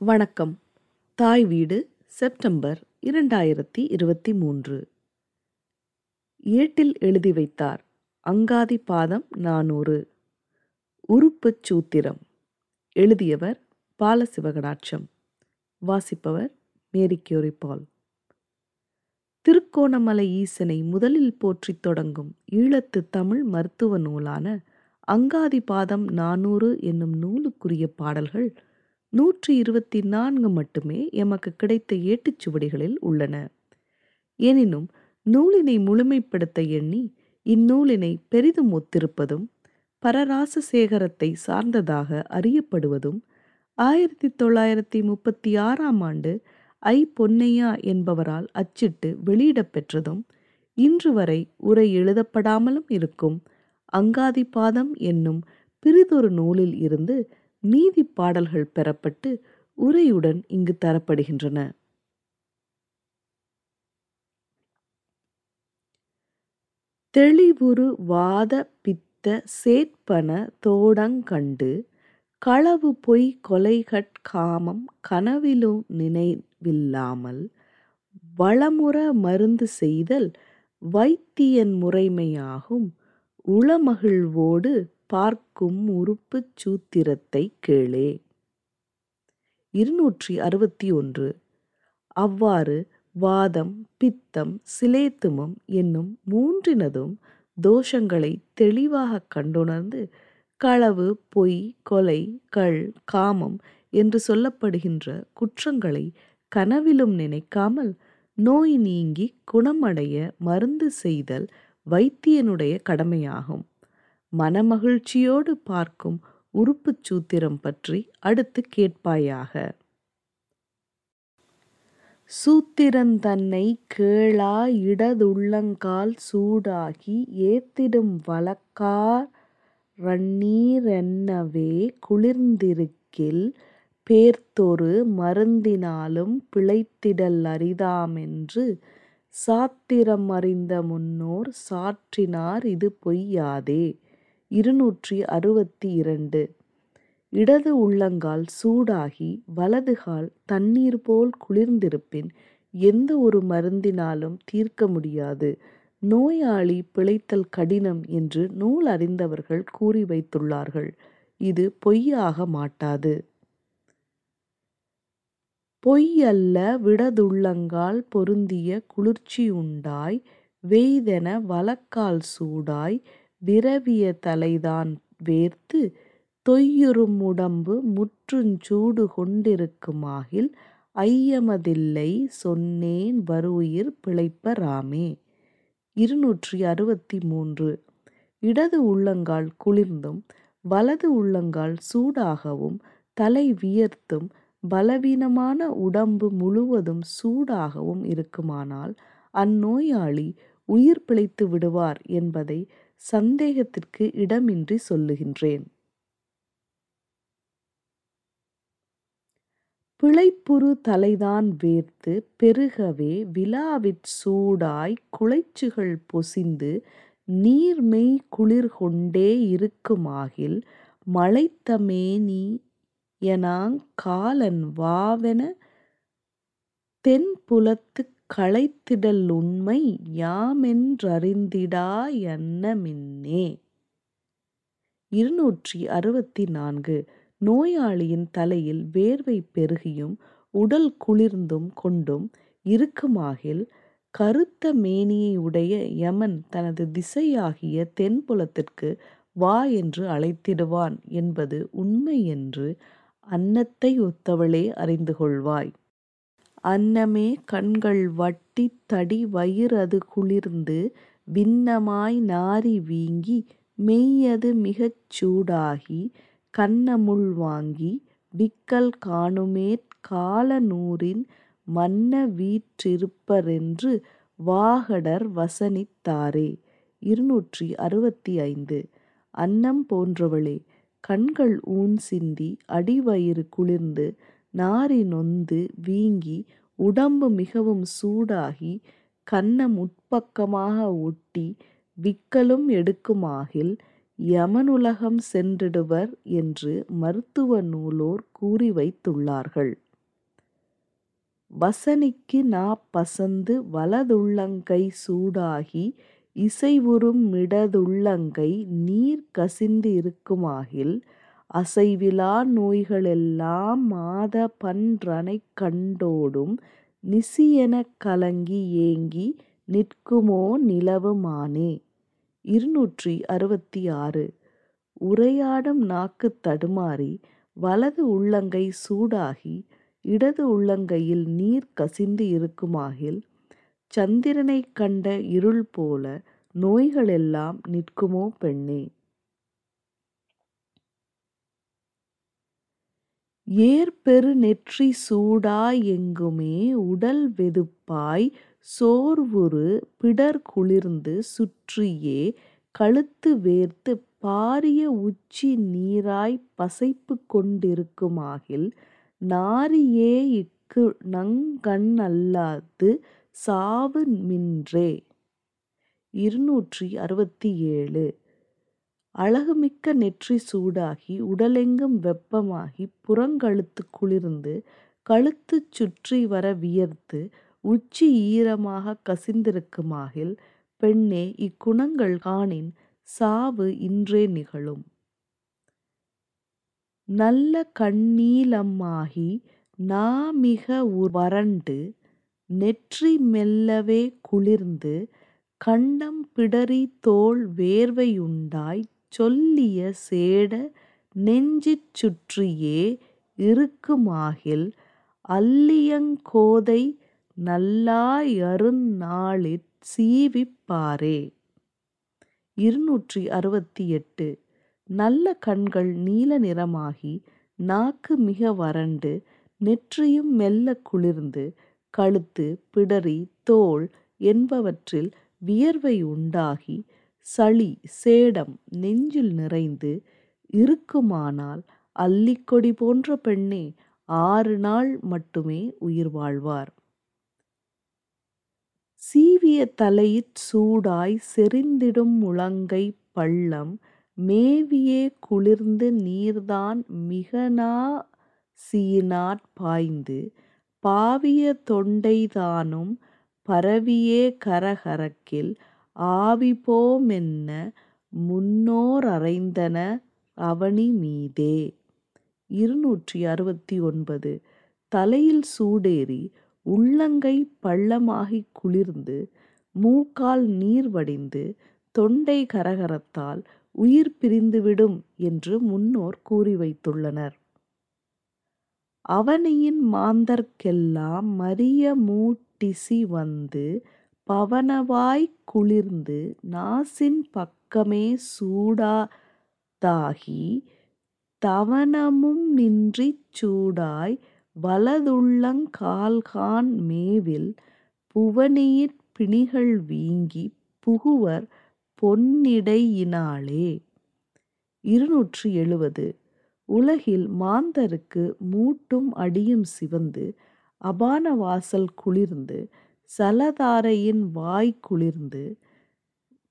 வணக்கம். தாய் வீடு செப்டம்பர் இரண்டாயிரத்தி இருபத்தி மூன்று. ஏட்டில் எழுதி வைத்தார் அங்காதி பாதம் நானூறு. உறுப்புச் சூத்திரம். எழுதியவர் பாலசிவகடாட்சம் வாசிப்பவர் மேரி கியூரிபால் திருக்கோணமலை ஈசனை முதலில் போற்றித் தொடங்கும் ஈழத்து தமிழ் மருத்துவ நூலான அங்காதி பாதம் நானூறு என்னும் நூலுக்குரிய பாடல்கள் நூற்றி இருபத்தி நான்கு மட்டுமே எமக்கு கிடைத்த ஏட்டுச்சுவடிகளில் உள்ளன. எனினும் நூலினை முழுமைப்படுத்த எண்ணி இந்நூலினை பெரிதும் ஒத்திருப்பதும் பரராச சேகரத்தை சார்ந்ததாக அறியப்படுவதும் ஆயிரத்தி தொள்ளாயிரத்தி முப்பத்தி ஆறாம் ஆண்டு ஐ பொன்னையா என்பவரால் அச்சிட்டு வெளியிடப் பெற்றதும் இன்று வரை உரை எழுதப்படாமலும் இருக்கும் அங்காதி பாதம் என்னும் பிறிதொரு நூலில் இருந்து நீதி பாடல்கள் பெறப்பட்டு உரையுடன் இங்கு தரப்படுகின்றன. தெளிவுறு வாத பித்த சேட்பன தோடங்கண்டு களவு பொய் கொலைகட் காமம் கனவிலும் நினைவில்லாமல் வளமுற மருந்து செய்தல் வைத்தியன் முறைமையாகும் உளமகிழ்வோடு பார்க்கும் உறுப்புச் சூத்திரத்தை கேளே. இருநூற்றி அறுபத்தி ஒன்று அவ்வாறு வாதம் பித்தம் சிலேத்துமம் என்னும் மூன்றினதும் தோஷங்களை தெளிவாக கண்டுணர்ந்து களவு பொய் கொலை கள் காமம் என்று சொல்லப்படுகின்ற குற்றங்களை கனவிலும் நினைக்காமல் நோய் நீங்கி குணமடைய மருந்து செய்தல் வைத்தியனுடைய கடமையாகும். மனமகிழ்ச்சியோடு பார்க்கும் உறுப்புச் சூத்திரம் பற்றி அடுத்து கேட்பாயாக. சூத்திரந்தன்னை கேளா இடதுள்ளங்கால் சூடாகி ஏத்திடும் வழக்கார் ரண்ணீரென்னவே குளிர்ந்திருக்கில் பேர்த்தொரு மருந்தினாலும் பிழைத்திடல் அரிதாமென்று சாத்திரம் அறிந்த முன்னோர் சாற்றினார் இது பொய்யாதே. இருநூற்றி அறுபத்தி இரண்டு. இடது உள்ளங்கால் சூடாகி வலதுகால் தண்ணீர் போல் குளிர்ந்திருப்பின் எந்த ஒரு மருந்தினாலும் தீர்க்க முடியாது. நோயாளி பிழைத்தல் கடினம் என்று நூல் அறிந்தவர்கள் கூறி வைத்துள்ளார்கள். இது பொய்யாக மாட்டாது. பொய்யல்ல விடதுள்ளங்கால் பொருந்திய குளிர்ச்சியுண்டாய் வெய்தென வலக்கால் சூடாய் விரவிய தலைதான் வேர்த்து தொய்யுறும் உடம்பு முற்றுஞ்சூடு கொண்டிருக்குமாகில் ஐயமதில்லை சொன்னேன் வருயிர் பிழைப்பராமே இருநூற்றி அறுபத்தி மூன்று இடது உள்ளங்கால் குளிர்ந்தும் வலது உள்ளங்கால் சூடாகவும் தலை வியர்த்தும் பலவீனமான உடம்பு முழுவதும் சூடாகவும் இருக்குமானால் அந்நோயாளி உயிர் பிழைத்து விடுவார் என்பதை சந்தேகத்திற்கு இடமின்றி சொல்லுகின்றேன். பிழைப்புறு தலைதான் வேர்த்து பெருகவே விழாவிற் சூடாய் குளைச்சுகள் பொசிந்து நீர்மெய் குளிர் கொண்டே இருக்குமாகில் மலைத்தமேனி எனாங் காலன் வாவென தென்புலத்துக் களைத்திடல் உண்மை யாமென்றறிந்திடா யன்னமின்னே. இருநூற்றி அறுபத்தி நான்கு நோயாளியின் தலையில் வேர்வை பெருகியும் உடல் குளிர்ந்தும் கொண்டும் இருக்குமாகில் கருத்த மேனியை உடைய யமன் தனது திசையாகிய தென்புலத்திற்கு வா என்று அழைத்திடுவான் என்பது உண்மை என்று அன்னத்தை ஒத்தவளே அறிந்து கொள்வாய் அன்னமே கண்கள் வட்டி தடி வயிறது குளிர்ந்து பின்னமாய் நாரி வீங்கி மெய்யது மிகச் சூடாகி கன்னமுள் வாங்கி விக்கல் காணுமேற் கால நூறின் மன்ன வீற்றிருப்பரென்று வாகடர் வசனித்தாரே இருநூற்றி அறுபத்தி ஐந்து. அன்னம் போன்றவளே கண்கள் ஊன் சிந்தி அடிவயிறு குளிர்ந்து நாரி நொந்து வீங்கி உடம்பு மிகவும் சூடாகி கன்னம் உட்பக்கமாக ஒட்டி விக்கலும் எடுக்குமாகில் யமனுலகம் சென்றிடுவர் என்று மருத்துவ நூலோர் கூறி வைத்துள்ளார்கள். வசனிக்கு நா பசந்து வலதுள்ளங்கை சூடாகி இசைவுறும் மிடதுள்ளங்கை நீர் கசிந்து இருக்குமாகில் அசைவிலா நோய்களெல்லாம் மாத பன்றனைக் கண்டோடும் நிசியெனக் கலங்கி ஏங்கி நிற்குமோ நிலவு மானே. இருநூற்றி அறுபத்தி ஆறு. உரையாடும் நாக்கு தடுமாறி வலது உள்ளங்கை சூடாகி இடது உள்ளங்கையில் நீர் கசிந்து இருக்குமாகில் சந்திரனைக் கண்ட இருள் போல நோய்களெல்லாம் நிற்குமோ பெண்ணே. ஏற்பெரு நெற்றி சூடாய் எங்குமே உடல் வெதுப்பாய் சோர்வுறு பிடர் குளிர்ந்து சுற்றியே கழுத்து வேர்த்துப் பாரிய உச்சி நீராய்ப் பசைப்புக் கொண்டிருக்குமாகில் நாரியே இக்குநங் கண்ணல்லாது சாவு மின்றே. இருநூற்றி அறுபத்தி ஏழு. அழகுமிக்க நெற்றி சூடாகி உடலெங்கும் வெப்பமாகிப் புறங்கழுத்து குளிர்ந்து கழுத்துச் சுற்றிவர வியர்த்து உச்சி ஈரமாகக் கசிந்திருக்குமாகில் பெண்ணே இக்குணங்கள் காணின் சாவு இன்றே நிகழும். நல்ல கண்ணீலமாகி நாமிக வறண்டு நெற்றி மெல்லவே குளிர்ந்து கண்டம் பிடரி தோல் வேர்வையுண்டாய் சொல்லிய சேட நெஞ்சிற் சுற்றியே இருக்குமாகில் அல்லியங் கோதை நல்லா யருநாளிற் சீவிப் பாரே. இருநூற்றி அறுபத்தி எட்டு. நல்ல கண்கள் நீல நிறமாகி நாக்கு மிக வறண்டு நெற்றியும் மெல்லக் குளிர்ந்து கழுத்து பிடரி தோல் என்பவற்றில் வியர்வை உண்டாகி சளி சேடம் நெஞ்சில் நிறைந்து இருக்குமானால் அல்லிக்கொடி போன்ற பெண்ணே ஆறு நாள் மட்டுமே உயிர் வாழ்வார். சீவிய தலையிற் சூடாய் செறிந்திடும் முழங்கை பள்ளம் மேவியே குளிர்ந்து நீர்தான் மிகனா சீனாற் பாய்ந்து பாவிய தொண்டை தானும் பரவியே கரகரக்கில் ஆவிபோமென்ன முன்னோரறைந்தன அவனி மீதே. இருநூற்றி அறுபத்தி ஒன்பது. தலையில் சூடேறி உள்ளங்கை பள்ளமாகிக் குளிர்ந்து மூக்கால் நீர் வடிந்து தொண்டை கரகரத்தால் உயிர் பிரிந்துவிடும் என்று முன்னோர் கூறி வைத்துள்ளனர். அவனியின் மாந்தர்க்கெல்லாம் மூட்டிசி வந்து பவனவாய்க் குளிர்ந்து நாசின் பக்கமே சூடா தாகி தவனமும் நின்றிச் சூடாய் வலதுள்ளங் கால்காண் மேவில் புவனியிற் பிணிகள் வீங்கிப் புகுவர் பொன்னிடையினாளே. இருநூற்றி எழுபது. உலகில் மாந்தருக்கு மூட்டும் அடியும் சிவந்து அபான வாசல் குளிர்ந்து சலதாரையின் வாய் குளிர்ந்து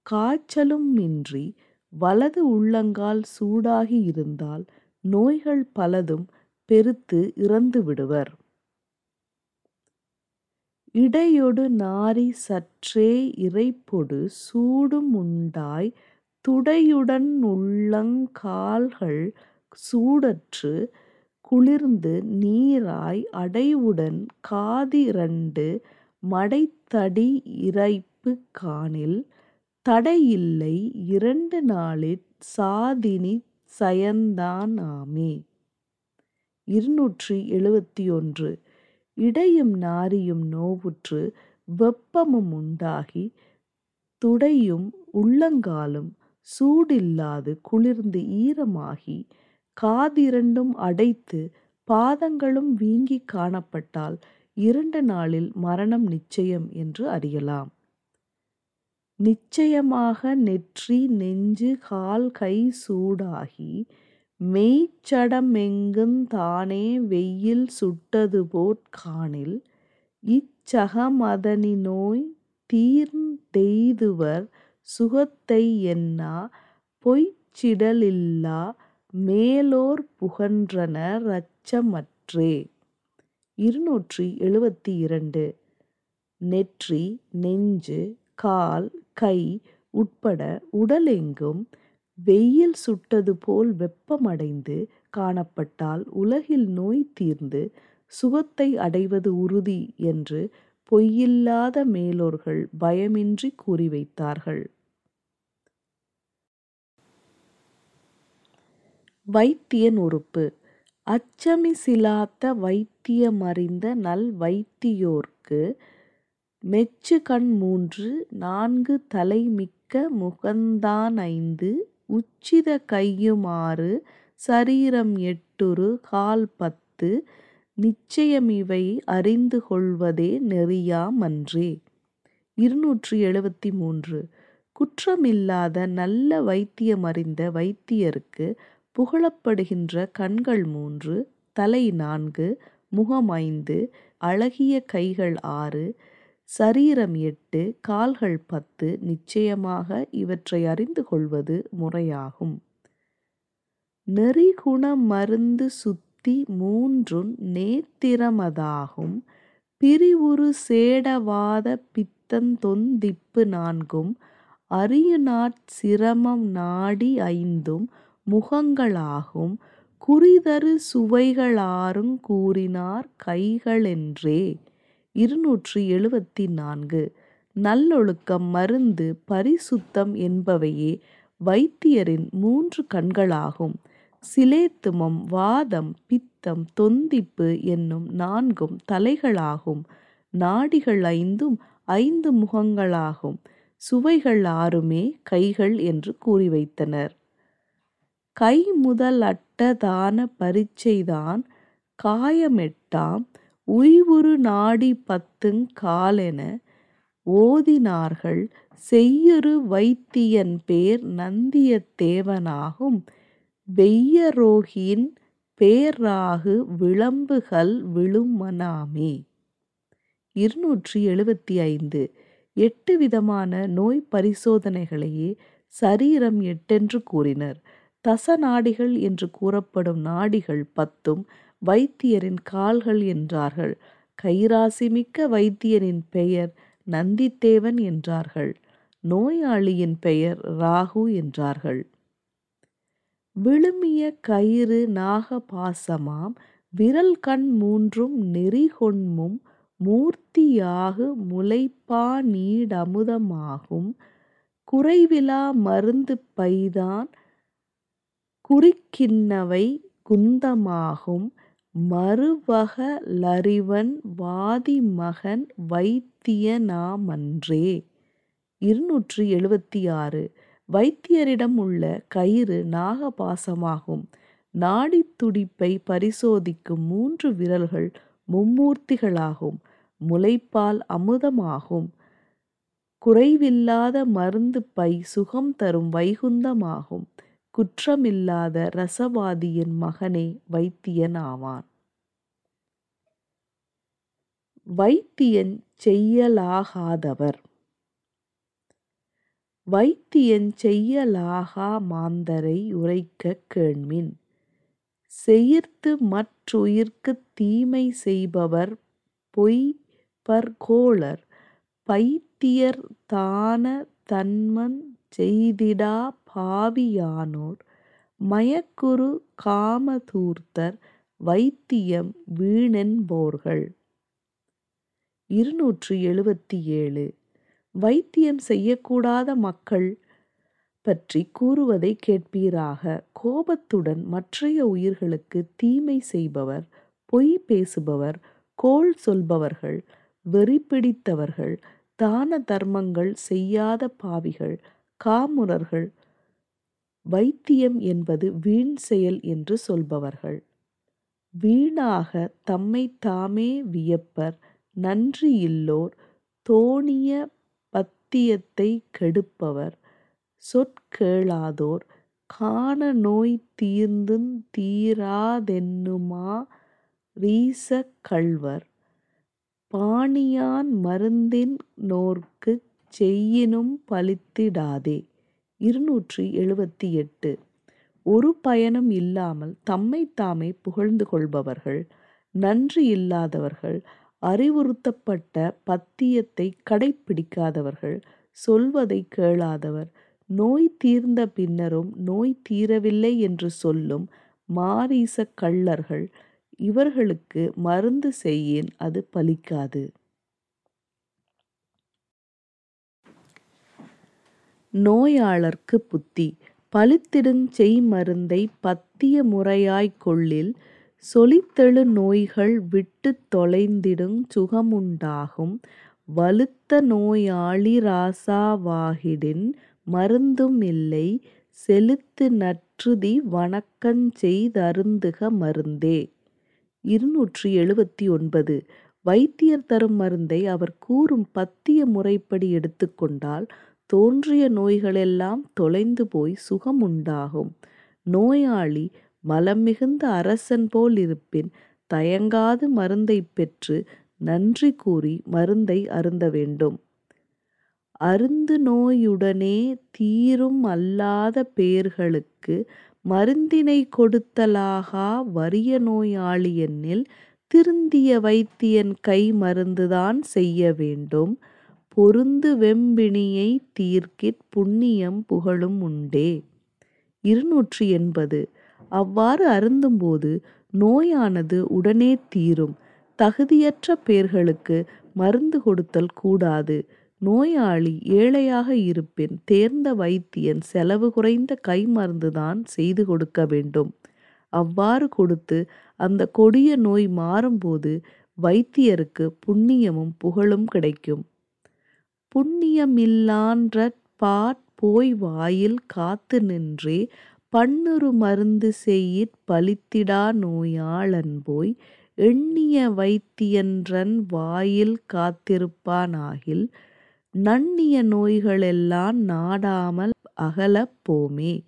காய்ச்சலுமின்றி வலது உள்ளங்கால் சூடாகி இருந்தால் நோய்கள் பலதும் பெருத்து இறந்து விடுவர். இடையொடு நாரி சற்றே இரைப்பொடு உண்டாய் துடையுடன் கால்கள் சூடற்று குளிர்ந்து நீராய் அடைவுடன் காதிரண்டு மடைத்தடி இரைப்புக் காணில் தடையில்லை இரண்டு நாளிற் சாதினிச் சயந்தானாமே இருநூற்றி எழுபத்தி ஒன்று. இடையும் நாரியும் நோவுற்று வெப்பமும் உண்டாகி துடையும் உள்ளங்காலும் சூடில்லாது குளிர்ந்து ஈரமாகி காதிரண்டும் அடைத்துப் பாதங்களும் வீங்கிக் காணப்பட்டால் இரண்டு நாளில் மரணம் நிச்சயம் என்று அறியலாம். நிச்சயமாக நெற்றி நெஞ்சு கால் கை சூடாகி மெய்ச்சடமெங்கும் தானே வெயில் சுட்டதுபோற் காணில் இச்சகமதனி நோய் தீர்ந்தெய்துவர் சுகத்தை என்னா பொய்ச்சிடலில்லா மேலோர் புகன்றன இரச்சமற்றே இருநூற்றி எழுபத்தி இரண்டு நெற்றி நெஞ்சு கால் கை உட்பட உடலெங்கும் வெயில் சுட்டது போல் வெப்பமடைந்து காணப்பட்டால் உலகில் நோய் தீர்ந்து சுகத்தை அடைவது உறுதி என்று பொய்யில்லாத மேலோர்கள் பயமின்றி கூறி வைத்தார்கள் வைத்தியன் உறுப்பு. அச்சமிசிலாத்த வைத்தியமறிந்த நல் வைத்தியோர்க்கு மெச்சு கண் மூன்று நான்கு தலை மிக்க முகந்தானைந்து உச்சித கையுமாறு சரீரம் எட்டுறு கால் பத்து நிச்சயமிவை அறிந்து கொள்வதே நெறியாமன்றே. இருநூற்றி எழுபத்தி மூன்று குற்றமில்லாத நல்ல வைத்தியமறிந்த வைத்தியருக்கு புகழப்படுகின்ற கண்கள் மூன்று தலை நான்கு முகம் ஐந்து அழகிய கைகள் ஆறு சரீரம் எட்டு கால்கள் பத்து நிச்சயமாக இவற்றை அறிந்து கொள்வது முறையாகும். நெறிகுண மருந்து சுத்தி மூன்றும் நேத்திரமதாகும். பிரிவுறு சேடவாத பித்தந்தொந்திப்பு நான்கும். அறியுநாற் சிரமம் நாடி ஐந்தும் முகங்களாகும் குறிதரு சுவைகளாருங் கூறினார் கைகளென்றே. இருநூற்றி எழுபத்தி நான்கு நல்லொழுக்கம் மருந்து பரிசுத்தம் என்பவையே வைத்தியரின் மூன்று கண்களாகும். சிலேத்துமம் வாதம் பித்தம் தொந்திப்பு என்னும் நான்கும் தலைகளாகும். நாடிகள் ஐந்தும் ஐந்து முகங்களாகும். சுவைகள் ஆறுமே கைகள் என்று கூறி கை முதல் அட்டதான பரீட்சைதான் காயமெட்டாம் உய்வுறு நாடி பத்துங் காலென ஓதினார்கள் செய்யுறு வைத்தியன் பேர் நந்தியத்தேவனாகும் வெய்யரோகியின் பேராகு விளம்புகல் விழுமனாமே. இருநூற்றி எழுபத்தி ஐந்து எட்டு விதமான நோய் பரிசோதனைகளையே சரீரம் எட்டென்று கூறினர். தச நாடிகள் என்று கூறப்படும் நாடிகள் பத்தும் வைத்தியரின் கால்கள் என்றார்கள். கைராசிமிக்க வைத்தியரின் பெயர் நந்தித்தேவன் என்றார்கள். நோயாளியின் பெயர் ராகு என்றார்கள். விழுமிய கயிறு நாகபாசமாம் விரல்கண் மூன்றும் நெறிகொண்மும் மூர்த்தியாகு முலைப்பானீடமுதமாகும் குறைவிலா மருந்து பைதான் குறிக்கின்னவை குந்தமாகும். மருவக லறிவன் வாதிமகன் வைத்தியனாமன்றே. இருநூற்றி எழுபத்தி ஆறு வைத்தியரிடம் உள்ள கயிறு நாகபாசமாகும். நாடித் துடிப்பை பரிசோதிக்கும் மூன்று விரல்கள் மும்மூர்த்திகளாகும். முலைப்பால் அமுதமாகும். குறைவில்லாத மருந்து பை சுகம் தரும் வைகுந்தமாகும். குற்றமில்லாத ரசவாதியின் மகனே வைத்தியன் ஆவான். வைத்தியன் செய்யலாகாதவர் வைத்தியன் செய்யலாகா மாந்தரை உரைக்கக் கேண்மின் செயிர்த்து மற்றுயிர்க்குத் தீமை செய்பவர் பொய் பர்கோளர் பைத்தியர் தான தன்மன் செய்திடா பாவியானோர் மயக்குறு காமதூர்த்தர் வைத்தியம் வீணென்போர்கள். இருநூற்றி எழுபத்தி ஏழு வைத்தியம் செய்யக்கூடாத மக்கள் பற்றி கூறுவதை கேட்பீராக. கோபத்துடன் மற்றைய உயிர்களுக்கு தீமை செய்பவர் பொய் பேசுபவர் கோள் சொல்பவர்கள் வெறி பிடித்தவர்கள் தான தர்மங்கள் செய்யாத பாவிகள் காமுரர்கள் வைத்தியம் என்பது வீண் செயல் என்று சொல்பவர்கள். வீணாகத் தம்மை தாமே வியப்பர் நன்றியில்லோர் தோணிய பத்தியத்தைக் கெடுப்பவர் சொற்கேளாதோர் காண நோய் தீர்ந்துந் தீராதென்னுமா ரீசக் கள்வர் பாணியான் மருந்தின் நோர்க்குக் செய்யினும் பலித்திடாதே. இருநூற்றி எழுபத்தி எட்டு ஒரு பயனும் இல்லாமல் தம்மை தாமே புகழ்ந்து கொள்பவர்கள் நன்றி இல்லாதவர்கள் அறிவுறுத்தப்பட்ட பத்தியத்தை கடைப்பிடிக்காதவர்கள் சொல்வதை கேளாதவர் நோய் தீர்ந்த பின்னரும் நோய் தீரவில்லை என்று சொல்லும் மாரீச கள்ளர்கள் இவர்களுக்கு மருந்து செய்யேன் அது பலிக்காது நோயாளர்க்கு புத்தி. பலித்திடுஞ் செய்மருந்தை பத்திய முறையாய்க் கொள்ளில் சொலித்தெழு நோய்கள் விட்டுத் தொலைந்திடுஞ் சுகமுண்டாகும். வலுத்த நோயாளி ராசாவாகிடின் மருந்தும் இல்லை. செலுத்து நற்றுதி வணக்கஞ்செய் தருந்துக மருந்தே. இருநூற்று எழுபத்தி ஒன்பது வைத்தியர் தரும் மருந்தை அவர் கூறும் பத்திய முறைப்படி எடுத்துக் கொண்டால் தோன்றிய நோய்களெல்லாம் தொலைந்து போய் சுகம் உண்டாகும். நோயாளி மலம் மிகுந்த அரசன் போல் இருப்பின் தயங்காது மருந்தை பெற்று நன்றி கூறி மருந்தை அருந்த வேண்டும். அருந்து நோயுடனே தீரும் அல்லாத பேர்களுக்கு மருந்தினை கொடுத்தலாகா வறிய நோயாளியெனில் திருந்திய வைத்தியன் கை மருந்துதான் செய்ய வேண்டும். பொருந்து வெம்பிணியைத் தீர்க்கிற் புண்ணியம் புகழும் உண்டே. இருநூற்று எண்பது அவ்வாறு அருந்தும்போது நோயானது உடனே தீரும். தகுதியற்ற பேர்களுக்கு மருந்து கொடுத்தல் கூடாது. நோயாளி ஏழையாக இருப்பின் தேர்ந்த வைத்தியன் செலவு குறைந்த கை மருந்துதான் செய்து கொடுக்க வேண்டும். அவ்வாறு கொடுத்து அந்தக் கொடிய நோய் மாறும்போது வைத்தியருக்குப் புண்ணியமும் புகழும் கிடைக்கும். புண்ணியமில்லான்றற்பாற் போய் வாயில் காத்து நின்றே பண்ணுறு மருந்து செய்யிற் பலித்திடா நோயா ளன்போய் எண்ணிய வைத்தியன்றன் வாயில் காத்திருப்பா னாகில் நண்ணிய நோய்களெல்லாம் நாடாமல் அகலப் போமே.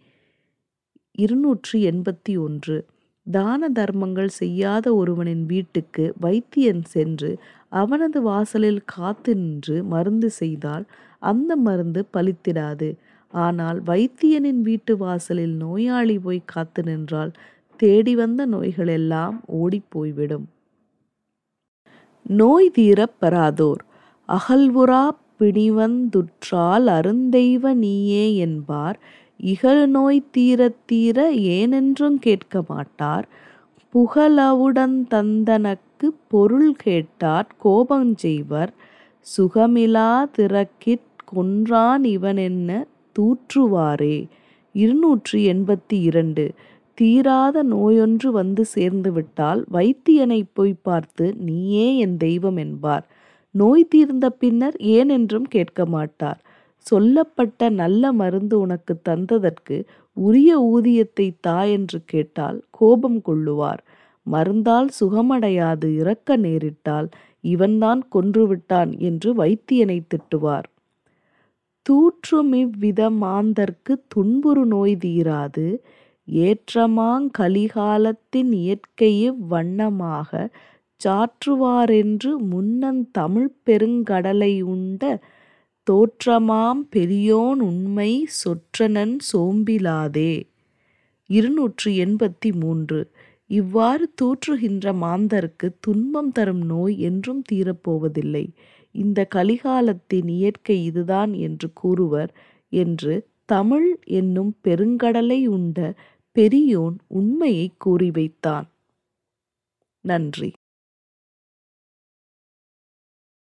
இருநூற்று எண்பத்தி ஒன்று தான தர்மங்கள் செய்யாத ஒருவனின் வீட்டுக்கு வைத்தியன் சென்று அவனது வாசலில் காத்து நின்று மருந்து செய்தால் அந்த மருந்து பலித்திடாது. ஆனால் வைத்தியனின் வீட்டு வாசலில் நோயாளி போய் காத்து நின்றால் தேடி வந்த நோய்களெல்லாம் ஓடிப் போய்விடும். நோய் தீரப் பெறாதோர் பிணிவந்துற்றால் அருந்தெய்வ நீயே என்பார் இகல்நோய் தீரத் தீர ஏனென்றும் கேட்க மாட்டார் புகழவுடன் தந்தனக்கு பொருள் கேட்டார் கோபஞ்செய்வர் சுகமிலா திறக்கிற் கொன்றான் இவனென்ன தூற்றுவாரே. இருநூற்றி எண்பத்தி இரண்டு தீராத நோயொன்று வந்து சேர்ந்துவிட்டால் வைத்தியனைப் போய் பார்த்து நீயே என் தெய்வம் என்பார். நோய் தீர்ந்த பின்னர் ஏனென்றும் கேட்க மாட்டார். சொல்லப்பட்ட நல்ல மருந்து உனக்கு தந்ததற்கு உரிய ஊதியத்தைத் தா என்று கேட்டால் கோபம் கொள்ளுவார். மருந்தால் சுகமடையாது இறக்க நேரிட்டால் இவன்தான் கொன்றுவிட்டான் என்று வைத்தியனைத் திட்டுவார். தூற்றும் இவ்வித மாந்தர்க்கு துன்புறு நோய் தீராது ஏற்றமாங் கலிகாலத்தின் இயற்கையை வண்ணமாக சாற்றுவாரென்று முன்னந் பெருங்கடலை உண்ட தோற்றமாம் பெரியோன் உண்மை சொற்றனன் சோம்பிலாதே. இருநூற்று எண்பத்தி மூன்று இவ்வாறு தூற்றுகின்ற மாந்தர்க்குத் துன்பம் தரும் நோய் என்றும் தீரப் போவதில்லை. கலிகாலத்தின் இயற்கை இதுதான் என்று கூறுவர் என்று தமிழ் என்னும் பெருங்கடலை உண்ட பெரியோன் உண்மையைக் கூறி வைத்தான். நன்றி.